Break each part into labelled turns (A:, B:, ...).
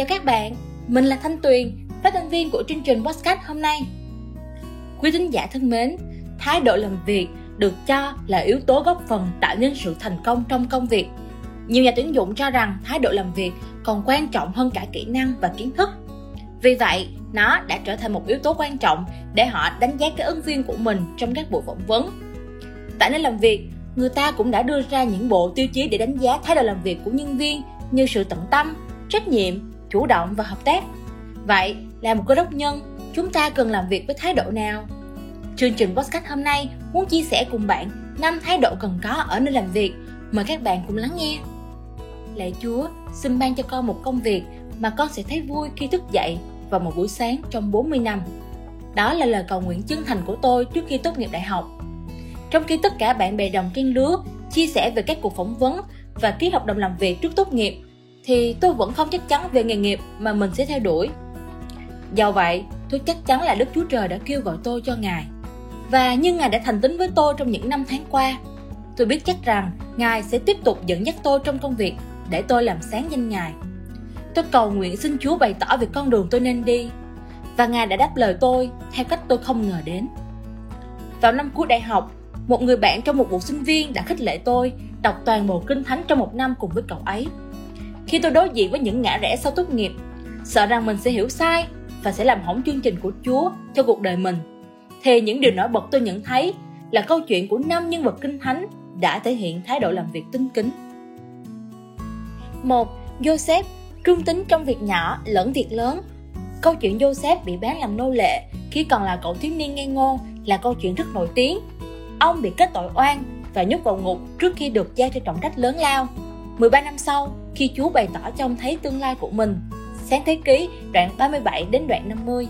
A: Chào các bạn, mình là Thanh Tuyền, phát thanh viên của chương trình podcast hôm nay. Quý thính giả thân mến, thái độ làm việc được cho là yếu tố góp phần tạo nên sự thành công trong công việc. Nhiều nhà tuyển dụng cho rằng thái độ làm việc còn quan trọng hơn cả kỹ năng và kiến thức. Vì vậy, nó đã trở thành một yếu tố quan trọng để họ đánh giá cái ứng viên của mình trong các buổi phỏng vấn. Tại nơi làm việc, người ta cũng đã đưa ra những bộ tiêu chí để đánh giá thái độ làm việc của nhân viên như sự tận tâm, trách nhiệm, chủ động và hợp tác. Vậy, là một cơ đốc nhân, chúng ta cần làm việc với thái độ nào? Chương trình podcast hôm nay muốn chia sẻ cùng bạn năm thái độ cần có ở nơi làm việc. Mời các bạn cùng lắng nghe. Lạy Chúa, xin ban cho con một công việc mà con sẽ thấy vui khi thức dậy vào một buổi sáng trong 40 năm. Đó là lời cầu nguyện chân thành của tôi trước khi tốt nghiệp đại học. Trong khi tất cả bạn bè đồng trang lứa chia sẻ về các cuộc phỏng vấn và ký hợp đồng làm việc trước tốt nghiệp, thì tôi vẫn không chắc chắn về nghề nghiệp mà mình sẽ theo đuổi. Do vậy, tôi chắc chắn là Đức Chúa Trời đã kêu gọi tôi cho Ngài. Và như Ngài đã thành tín với tôi trong những năm tháng qua, tôi biết chắc rằng Ngài sẽ tiếp tục dẫn dắt tôi trong công việc để tôi làm sáng danh Ngài. Tôi cầu nguyện xin Chúa bày tỏ về con đường tôi nên đi. Và Ngài đã đáp lời tôi theo cách tôi không ngờ đến. Vào năm cuối đại học, một người bạn trong một vụ sinh viên đã khích lệ tôi đọc toàn bộ kinh thánh trong một năm cùng với cậu ấy. Khi tôi đối diện với những ngã rẽ sau tốt nghiệp, sợ rằng mình sẽ hiểu sai và sẽ làm hỏng chương trình của Chúa cho cuộc đời mình, thì những điều nổi bật tôi nhận thấy là câu chuyện của năm nhân vật kinh thánh đã thể hiện thái độ làm việc tinh kính. Một, Joseph trung tính trong việc nhỏ lẫn việc lớn. Câu chuyện Joseph bị bán làm nô lệ khi còn là cậu thiếu niên ngây ngô là câu chuyện rất nổi tiếng. Ông bị kết tội oan và nhốt vào ngục trước khi được giao cho trọng trách lớn lao. 13 năm sau, khi Chúa bày tỏ cho ông thấy tương lai của mình, sáng thế ký đoạn 37 đến đoạn 50.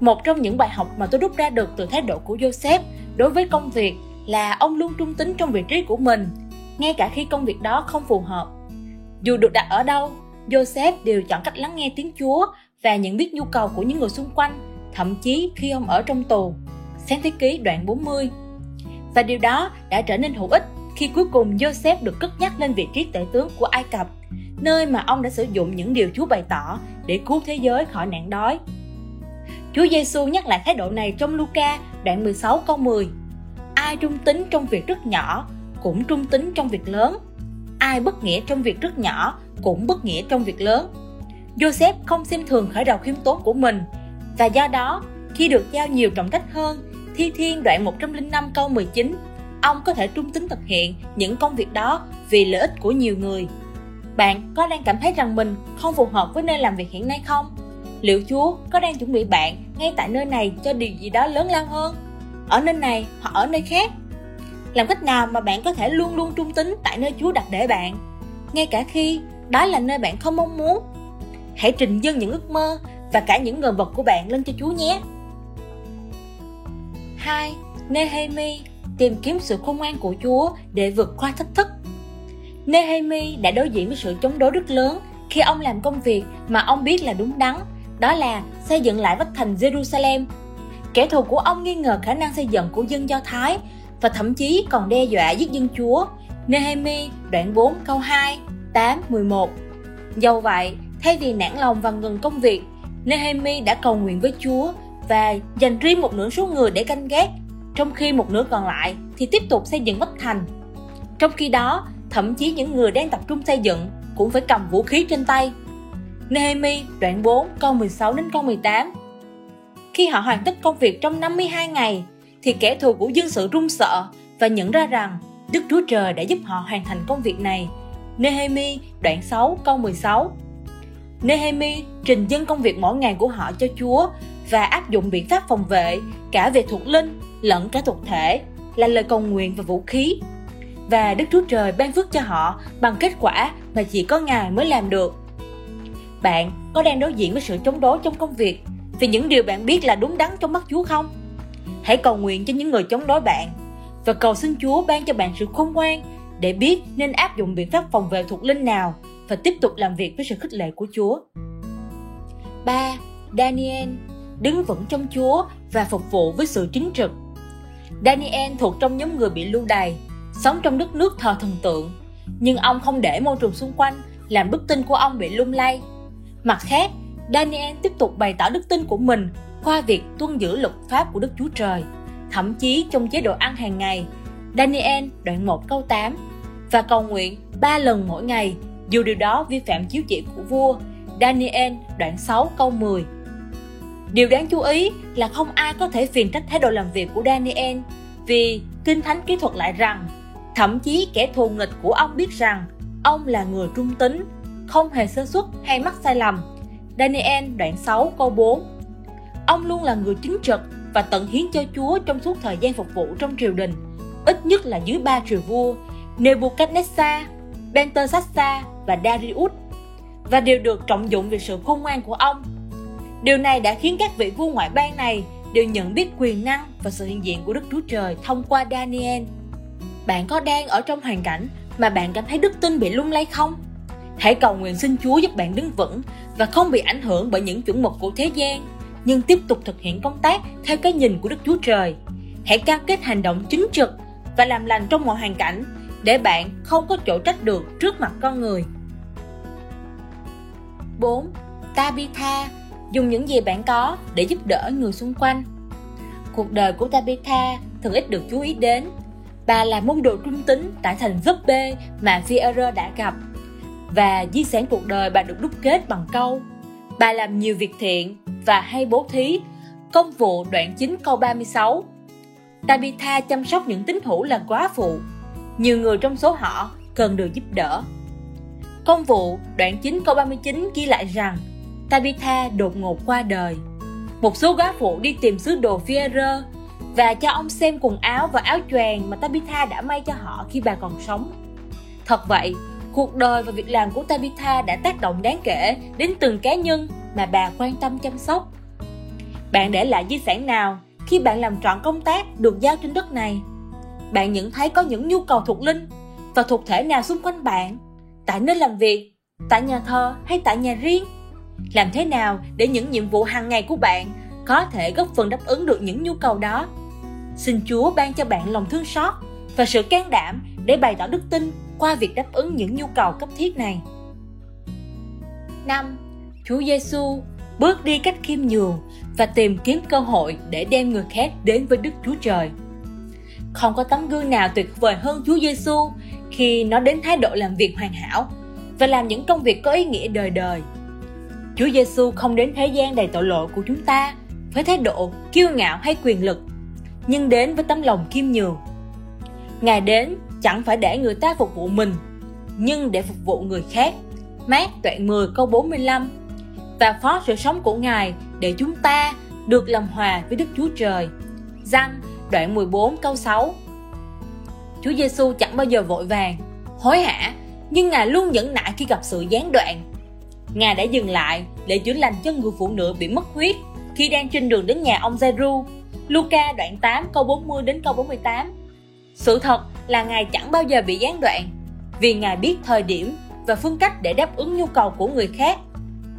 A: Một trong những bài học mà tôi rút ra được từ thái độ của Joseph đối với công việc là ông luôn trung tính trong vị trí của mình, ngay cả khi công việc đó không phù hợp. Dù được đặt ở đâu, Joseph đều chọn cách lắng nghe tiếng Chúa và nhận biết nhu cầu của những người xung quanh, thậm chí khi ông ở trong tù. Sáng thế ký đoạn 40 Và điều đó đã trở nên hữu ích khi cuối cùng Joseph được cất nhắc lên vị trí tể tướng của Ai Cập, nơi mà ông đã sử dụng những điều Chúa bày tỏ để cứu thế giới khỏi nạn đói. Chúa Giêsu nhắc lại thái độ này trong Luca đoạn 16 câu 10. Ai trung tín trong việc rất nhỏ cũng trung tín trong việc lớn. Ai bất nghĩa trong việc rất nhỏ cũng bất nghĩa trong việc lớn. Joseph không xem thường khởi đầu khiêm tốn của mình và do đó khi được giao nhiều trọng trách hơn, Thi Thiên đoạn 105 câu 19, ông có thể trung tính thực hiện những công việc đó vì lợi ích của nhiều người. Bạn có đang cảm thấy rằng mình không phù hợp với nơi làm việc hiện nay không? Liệu Chúa có đang chuẩn bị bạn ngay tại nơi này cho điều gì đó lớn lao hơn? Ở nơi này hoặc ở nơi khác? Làm cách nào mà bạn có thể luôn luôn trung tính tại nơi Chúa đặt để bạn? Ngay cả khi đó là nơi bạn không mong muốn. Hãy trình dâng những ước mơ và cả những ngờ vật của bạn lên cho Chúa nhé. 2. Nehemi tìm kiếm sự khôn ngoan của Chúa để vượt qua thách thức. Nehemi đã đối diện với sự chống đối rất lớn khi ông làm công việc mà ông biết là đúng đắn, đó là xây dựng lại vách thành Jerusalem. Kẻ thù của ông nghi ngờ khả năng xây dựng của dân Do Thái và thậm chí còn đe dọa giết dân Chúa. Nehemi đoạn 4 câu 2, 8, 11 Dầu vậy, thay vì nản lòng và ngừng công việc, Nehemi đã cầu nguyện với Chúa và dành riêng một nửa số người để canh gác, trong khi một nửa còn lại thì tiếp tục xây dựng bất thành. Trong khi đó, thậm chí những người đang tập trung xây dựng cũng phải cầm vũ khí trên tay. Nehemi đoạn 4 câu 16 đến câu 18 Khi họ hoàn tất công việc trong 52 ngày, thì kẻ thù của dân sự run sợ và nhận ra rằng Đức Chúa Trời đã giúp họ hoàn thành công việc này Nehemi đoạn 6 câu 16 Nehemi trình dân công việc mỗi ngày của họ cho Chúa và áp dụng biện pháp phòng vệ cả về thuộc linh lẫn cả thuộc thể, là lời cầu nguyện và vũ khí và Đức Chúa Trời ban phước cho họ bằng kết quả mà chỉ có Ngài mới làm được. Bạn có đang đối diện với sự chống đối trong công việc vì những điều bạn biết là đúng đắn trong mắt Chúa không? Hãy cầu nguyện cho những người chống đối bạn và cầu xin Chúa ban cho bạn sự khôn ngoan để biết nên áp dụng biện pháp phòng vệ thuộc linh nào và tiếp tục làm việc với sự khích lệ của Chúa. 3. Daniel, đứng vững trong Chúa và phục vụ với sự chính trực. Daniel thuộc trong nhóm người bị lưu đày, sống trong đất nước thờ thần tượng, nhưng ông không để môi trường xung quanh làm đức tin của ông bị lung lay. Mặt khác, Daniel tiếp tục bày tỏ đức tin của mình qua việc tuân giữ luật pháp của Đức Chúa Trời, thậm chí trong chế độ ăn hàng ngày. Daniel đoạn 1 câu 8 và cầu nguyện ba lần mỗi ngày, dù điều đó vi phạm chiếu chỉ của vua. Daniel đoạn 6 câu 10 Điều đáng chú ý là không ai có thể phiền trách thái độ làm việc của Daniel vì Kinh Thánh kỹ thuật lại rằng thậm chí kẻ thù nghịch của ông biết rằng ông là người trung tín, không hề sơ suất hay mắc sai lầm. Daniel đoạn 6 câu 4 Ông luôn là người chính trực và tận hiến cho Chúa trong suốt thời gian phục vụ trong triều đình, ít nhất là dưới ba triều vua Nebuchadnezzar, Belteshazzar và Darius và đều được trọng dụng vì sự khôn ngoan của ông. Điều này đã khiến các vị vua ngoại bang này đều nhận biết quyền năng và sự hiện diện của Đức Chúa Trời thông qua Daniel. Bạn có đang ở trong hoàn cảnh mà bạn cảm thấy đức tin bị lung lay không? Hãy cầu nguyện xin Chúa giúp bạn đứng vững và không bị ảnh hưởng bởi những chuẩn mực của thế gian, nhưng tiếp tục thực hiện công tác theo cái nhìn của Đức Chúa Trời. Hãy cam kết hành động chính trực và làm lành trong mọi hoàn cảnh để bạn không có chỗ trách được trước mặt con người. 4. Tabitha dùng những gì bạn có để giúp đỡ người xung quanh. Cuộc đời của Tabitha thường ít được chú ý đến. Bà là môn đồ trung tính tại thành Joppe mà Fierre đã gặp. Và di sản cuộc đời bà được đúc kết bằng câu, Bà làm nhiều việc thiện và hay bố thí. Công vụ đoạn 9 câu 36 Tabitha chăm sóc những tín hữu là quá phụ. Nhiều người trong số họ cần được giúp đỡ. Công vụ đoạn 9 câu 39 ghi lại rằng Tabitha đột ngột qua đời. Một số góa phụ đi tìm sứ đồ Fierre và cho ông xem quần áo và áo choàng mà Tabitha đã may cho họ khi bà còn sống. Thật vậy, cuộc đời và việc làm của Tabitha đã tác động đáng kể đến từng cá nhân mà bà quan tâm chăm sóc. Bạn để lại di sản nào khi bạn làm trọn công tác được giao trên đất này? Bạn nhận thấy có những nhu cầu thuộc linh và thuộc thể nào xung quanh bạn? Tại nơi làm việc, tại nhà thờ hay tại nhà riêng? Làm thế nào để những nhiệm vụ hàng ngày của bạn có thể góp phần đáp ứng được những nhu cầu đó xin chúa ban cho bạn lòng thương xót và sự can đảm để bày tỏ đức tin qua việc đáp ứng những nhu cầu cấp thiết này 5. Chúa Giêsu bước đi cách khiêm nhường và tìm kiếm cơ hội để đem người khác đến với Đức Chúa Trời. Không có tấm gương nào tuyệt vời hơn Chúa Giêsu khi nó đến thái độ làm việc hoàn hảo và làm những công việc có ý nghĩa đời đời Chúa Giêsu không đến thế gian đầy tội lỗi của chúng ta với thái độ kiêu ngạo hay quyền lực, nhưng đến với tấm lòng khiêm nhường. Ngài đến chẳng phải để người ta phục vụ mình, nhưng để phục vụ người khác. Mát đoạn 10 câu 45 Và phó sự sống của Ngài để chúng ta được làm hòa với Đức Chúa Trời. Giăng đoạn 14 câu 6 Chúa Giêsu chẳng bao giờ vội vàng, hối hả, nhưng Ngài luôn nhẫn nại khi gặp sự gián đoạn Ngài đã dừng lại để chữa lành cho người phụ nữ bị mất huyết khi đang trên đường đến nhà ông Zeru. Luca đoạn 8 câu 40 đến câu 48. Sự thật là Ngài chẳng bao giờ bị gián đoạn vì Ngài biết thời điểm và phương cách để đáp ứng nhu cầu của người khác.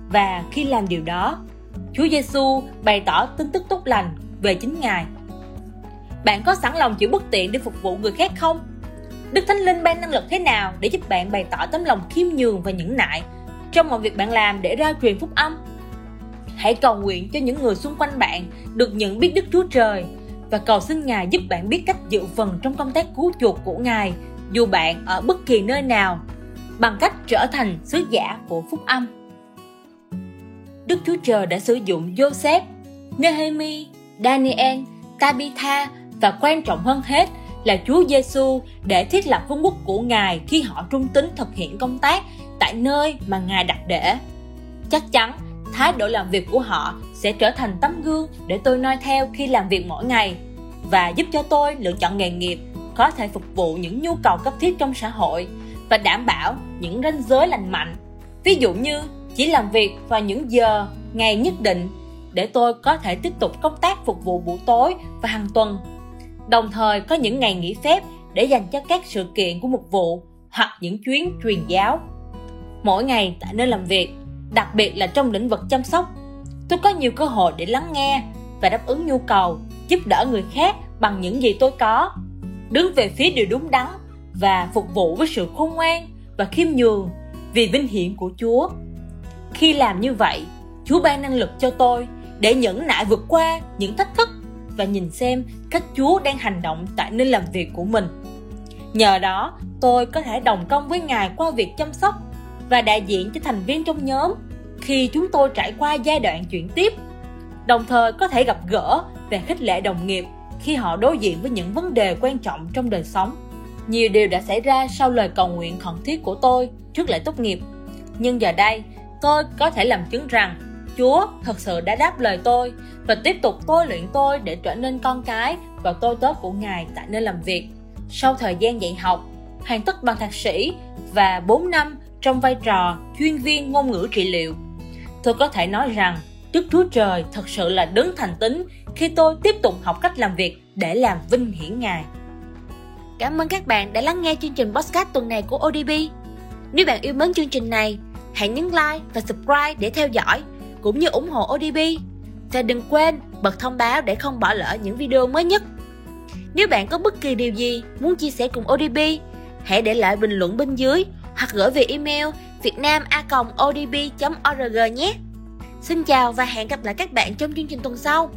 A: Và khi làm điều đó, Chúa Giêsu bày tỏ tin tức tốt lành về chính Ngài. Bạn có sẵn lòng chịu bất tiện để phục vụ người khác không? Đức Thánh Linh ban năng lực thế nào để giúp bạn bày tỏ tấm lòng khiêm nhường và nhẫn nại trong mọi việc bạn làm để ra truyền phúc âm. Hãy cầu nguyện cho những người xung quanh bạn được nhận biết Đức Chúa Trời và cầu xin Ngài giúp bạn biết cách dự phần trong công tác cứu chuộc của Ngài dù bạn ở bất kỳ nơi nào bằng cách trở thành sứ giả của phúc âm. Đức Chúa Trời đã sử dụng Joseph, Nehemi, Daniel, Tabitha và quan trọng hơn hết là Chúa Giêsu để thiết lập vương quốc của Ngài khi họ trung tín thực hiện công tác tại nơi mà Ngài đặt để. Chắc chắn, thái độ làm việc của họ sẽ trở thành tấm gương để tôi noi theo khi làm việc mỗi ngày và giúp cho tôi lựa chọn nghề nghiệp có thể phục vụ những nhu cầu cấp thiết trong xã hội và đảm bảo những ranh giới lành mạnh. Ví dụ như chỉ làm việc vào những giờ, ngày nhất định để tôi có thể tiếp tục công tác phục vụ buổi tối và hàng tuần. Đồng thời có những ngày nghỉ phép để dành cho các sự kiện của mục vụ hoặc những chuyến truyền giáo mỗi ngày tại nơi làm việc, đặc biệt là trong lĩnh vực chăm sóc. Tôi có nhiều cơ hội để lắng nghe và đáp ứng nhu cầu, giúp đỡ người khác bằng những gì tôi có. Đứng về phía điều đúng đắn và phục vụ với sự khôn ngoan và khiêm nhường vì vinh hiển của Chúa. Khi làm như vậy, Chúa ban năng lực cho tôi để nhẫn nại vượt qua những thách thức và nhìn xem cách Chúa đang hành động tại nơi làm việc của mình. Nhờ đó, tôi có thể đồng công với Ngài qua việc chăm sóc và đại diện cho thành viên trong nhóm khi chúng tôi trải qua giai đoạn chuyển tiếp. Đồng thời có thể gặp gỡ và khích lệ đồng nghiệp khi họ đối diện với những vấn đề quan trọng trong đời sống. Nhiều điều đã xảy ra sau lời cầu nguyện khẩn thiết của tôi trước lễ tốt nghiệp. Nhưng giờ đây, tôi có thể làm chứng rằng Chúa thật sự đã đáp lời tôi và tiếp tục tôi luyện tôi để trở nên con cái và tôi tớ của Ngài tại nơi làm việc. Sau thời gian dạy học, hoàn tất bằng thạc sĩ và 4 năm trong vai trò chuyên viên ngôn ngữ trị liệu, tôi có thể nói rằng Đức Chúa Trời thật sự là đứng thành tín khi tôi tiếp tục học cách làm việc để làm vinh hiển Ngài.
B: Cảm ơn các bạn đã lắng nghe chương trình podcast tuần này của ODB. Nếu bạn yêu mến chương trình này, hãy nhấn like và subscribe để theo dõi cũng như ủng hộ ODB. Và đừng quên bật thông báo để không bỏ lỡ những video mới nhất. Nếu bạn có bất kỳ điều gì muốn chia sẻ cùng ODB, hãy để lại bình luận bên dưới hoặc gửi về email vietnama.odb.org nhé. Xin chào và hẹn gặp lại các bạn trong chương trình tuần sau.